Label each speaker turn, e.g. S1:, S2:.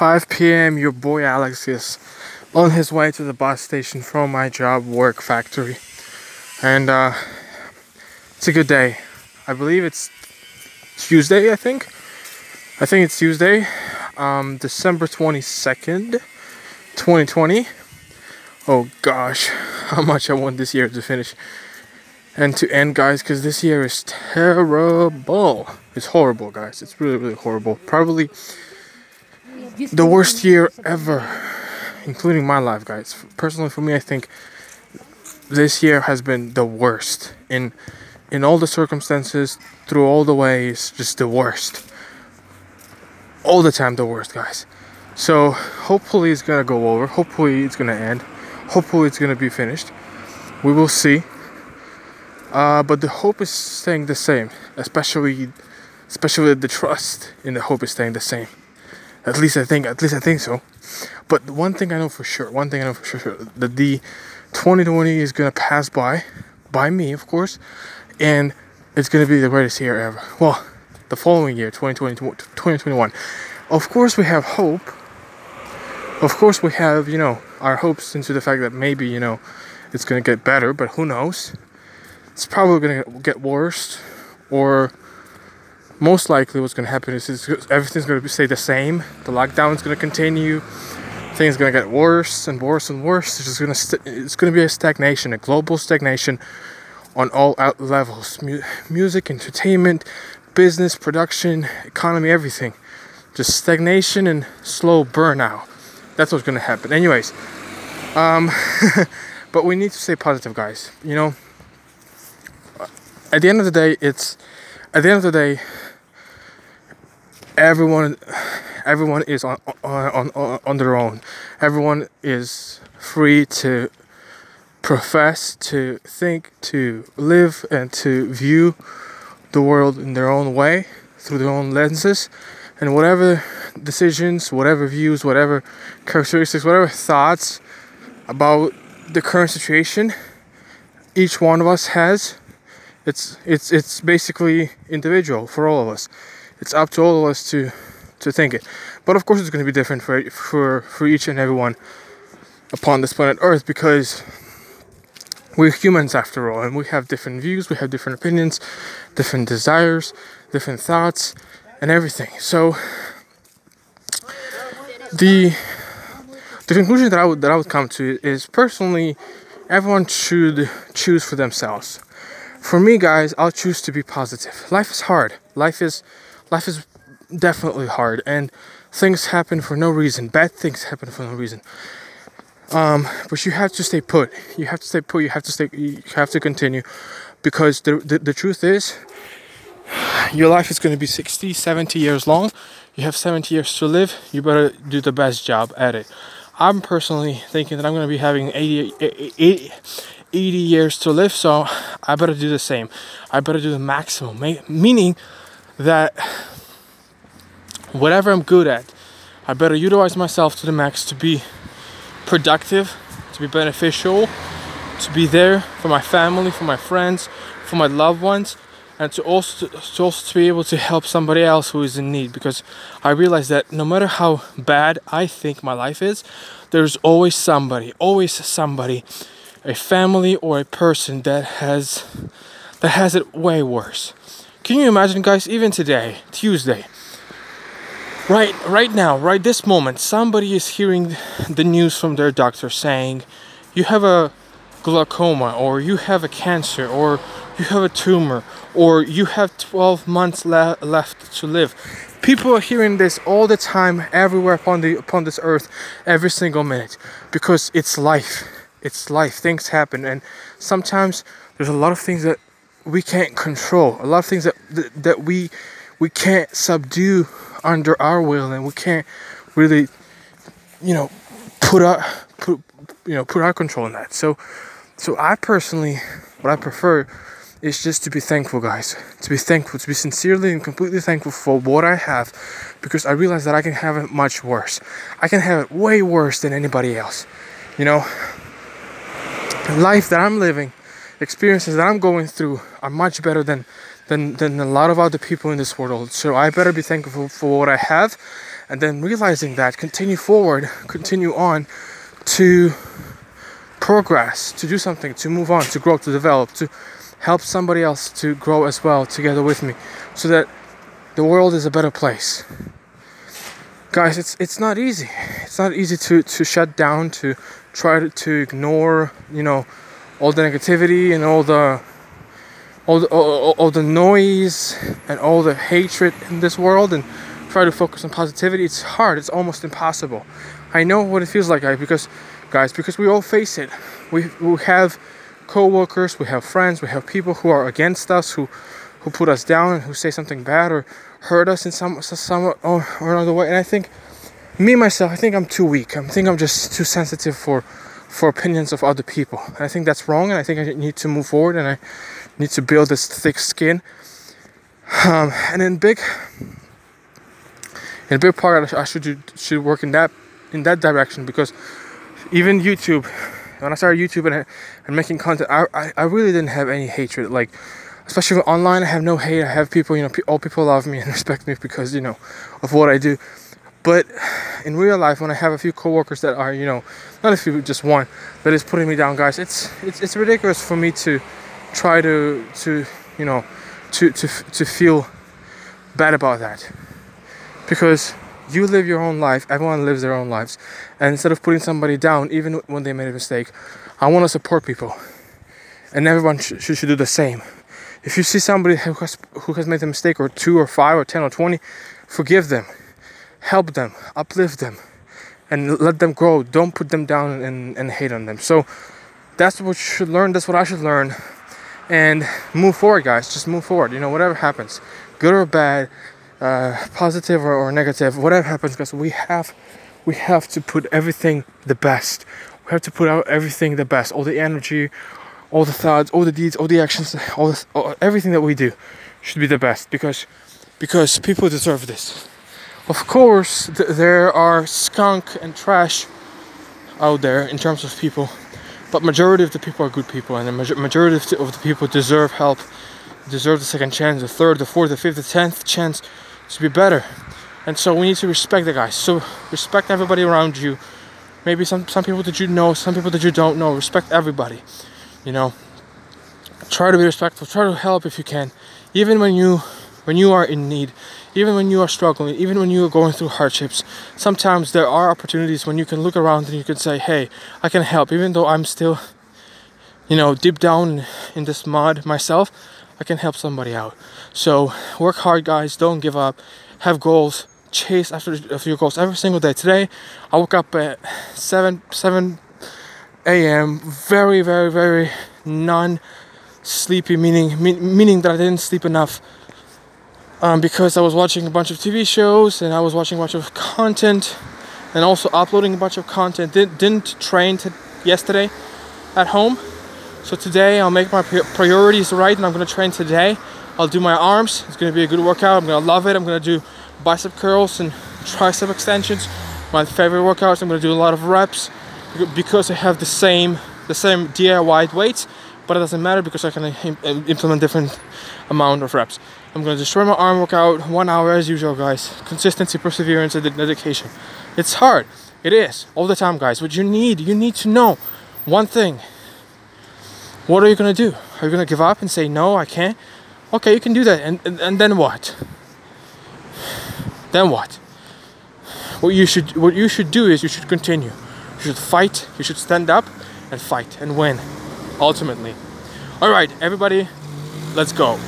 S1: 5 p.m. Your boy Alex is on his way to the bus station from my job work factory, and uh, it's a good day. I believe it's Tuesday. I think. I think it's Tuesday, um, December twenty second, twenty twenty. Oh gosh, how much I want this year to finish and to end, guys, because this year is terrible. It's horrible, guys. It's really, really horrible. Probably the worst year ever, including my life, guys. Personally, for me, I think this year has been the worst in in all the circumstances, through all the ways, just the worst. All the time, the worst, guys. So hopefully it's gonna go over. Hopefully it's gonna end. Hopefully it's gonna be finished. We will see. Uh, but the hope is staying the same, especially especially the trust in the hope is staying the same. At least I think. At least I think so. But one thing I know for sure. One thing I know for sure, that the 2020 is gonna pass by, by me, of course, and it's gonna be the greatest year ever. Well, the following year, 2020, 2021. Of course, we have hope. Of course, we have you know our hopes into the fact that maybe you know it's gonna get better, but who knows? It's probably gonna get worse, or most likely what's going to happen is everything's going to stay the same. The lockdown is going to continue. Things are going to get worse and worse and worse. It's just going to st- it's going to be a stagnation, a global stagnation on all out levels: Mu- music, entertainment, business, production, economy, everything. Just stagnation and slow burnout. That's what's going to happen. Anyways, um, but we need to stay positive, guys. You know, at the end of the day, it's at the end of the day everyone everyone is on, on, on, on their own. Everyone is free to profess, to think, to live, and to view the world in their own way through their own lenses. And whatever decisions, whatever views, whatever characteristics, whatever thoughts about the current situation each one of us has, it's it's it's basically individual for all of us it's up to all of us to to think it. But of course, it's going to be different for for for each and everyone upon this planet Earth because we're humans after all, and we have different views, we have different opinions, different desires, different thoughts, and everything. So the the conclusion that I would that I would come to is personally, everyone should choose for themselves. For me, guys, I'll choose to be positive. Life is hard. Life is life is definitely hard and things happen for no reason. Bad things happen for no reason. Um, but you have to stay put. You have to stay put. You have to stay. You have to continue, because the the, the truth is, your life is going to be 60, 70 years long. You have 70 years to live. You better do the best job at it. I'm personally thinking that I'm going to be having 80, 80, 80 years to live, so I better do the same. I better do the maximum, meaning that whatever I'm good at, I better utilize myself to the max to be productive, to be beneficial, to be there for my family, for my friends, for my loved ones, and to also to also to be able to help somebody else who is in need. Because I realize that no matter how bad I think my life is, there's always somebody, always somebody, a family or a person that has that has it way worse. Can you imagine, guys? Even today, Tuesday, right, right now, right this moment, somebody is hearing the news from their doctor saying, "You have a glaucoma, or you have a cancer, or you have a tumor, or you have 12 months le- left to live." People are hearing this all the time, everywhere upon the upon this earth, every single minute, because it's life. It's life. Things happen, and sometimes there's a lot of things that we can't control. A lot of things that that we we can't subdue under our will, and we can't really, you know, put our put you know put our control in that. So, so I personally, what I prefer is just to be thankful, guys. To be thankful, to be sincerely and completely thankful for what I have, because I realize that I can have it much worse. I can have it way worse than anybody else. You know, life that I'm living experiences that I'm going through are much better than than than a lot of other people in this world. So I better be thankful for what I have, and then realizing that, continue forward, continue on, to progress, to do something, to move on, to grow, to develop, to help somebody else to grow as well together with me, so that the world is a better place guys it's it's not easy it's not easy to to shut down to try to, to ignore you know all the negativity and all the all the all, all the noise and all the hatred in this world and try to focus on positivity it's hard it's almost impossible i know what it feels like guys because guys because we all face it we we have co-workers we have friends we have people who are against us who who put us down and who say something bad or hurt us in some some or, or another way. And I think me myself, I think I'm too weak. I think I'm just too sensitive for for opinions of other people. And I think that's wrong. And I think I need to move forward and I need to build this thick skin. Um, and in big in a big part, I should do, should work in that in that direction because even YouTube, when I started YouTube and, and making content, I, I, I really didn't have any hatred. Like especially online, I have no hate. I have people, you know, all people love me and respect me because, you know, of what I do. But in real life, when I have a few coworkers that are, you know, not a few, just one, that is putting me down, guys, it's it's, it's ridiculous for me to try to to you know to to to feel bad about that because you live your own life. Everyone lives their own lives, and instead of putting somebody down, even when they made a mistake, I want to support people, and everyone sh- should do the same. If you see somebody who has who has made a mistake or two or five or ten or twenty, forgive them, help them, uplift them, and let them grow. Don't put them down and, and hate on them. So that's what you should learn. That's what I should learn, and move forward, guys. Just move forward. You know, whatever happens, good or bad, uh, positive or, or negative, whatever happens, guys, we have we have to put everything the best. We have to put out everything the best. All the energy, all the thoughts, all the deeds, all the actions, all, this, all everything that we do should be the best because because people deserve this. Of course, th- there are skunk and trash out there in terms of people, but majority of the people are good people, and the major- majority of the, of the people deserve help, deserve the second chance, the third, the fourth, the fifth, the tenth chance to be better. And so we need to respect the guys. So respect everybody around you. Maybe some some people that you know, some people that you don't know. Respect everybody you know try to be respectful try to help if you can even when you when you are in need even when you are struggling even when you are going through hardships sometimes there are opportunities when you can look around and you can say hey i can help. Even though i'm still you know deep down in this mud myself i can help somebody out. So work hard guys. Don't give up. Have goals. Chase after, your goals. Every single day. Today i woke up at 7 7 a.m. Very, very, very non-sleepy, meaning meaning that I didn't sleep enough. Um, because I was watching a bunch of TV shows and I was watching a bunch of content and also uploading a bunch of content. Did, didn't train to yesterday at home. So today I'll make my priorities right and I'm gonna train today. I'll do my arms. It's gonna be a good workout. I'm gonna love it. I'm gonna do bicep curls and tricep extensions. My favorite workouts. I'm gonna do a lot of reps because I have the same the same DIY weights, but it doesn't matter because I can implement different amount of reps. I'm gonna destroy my arm workout one hour as usual, guys. Consistency, perseverance, and dedication. It's hard. It is all the time, guys. What you need, you need to know one thing. What are you gonna do? Are you gonna give up and say no, I can't? Okay, you can do that, and and, and then what? Then what? What you should what you should do is you should continue. You should fight, you should stand up and fight and win, ultimately. All right, everybody, let's go.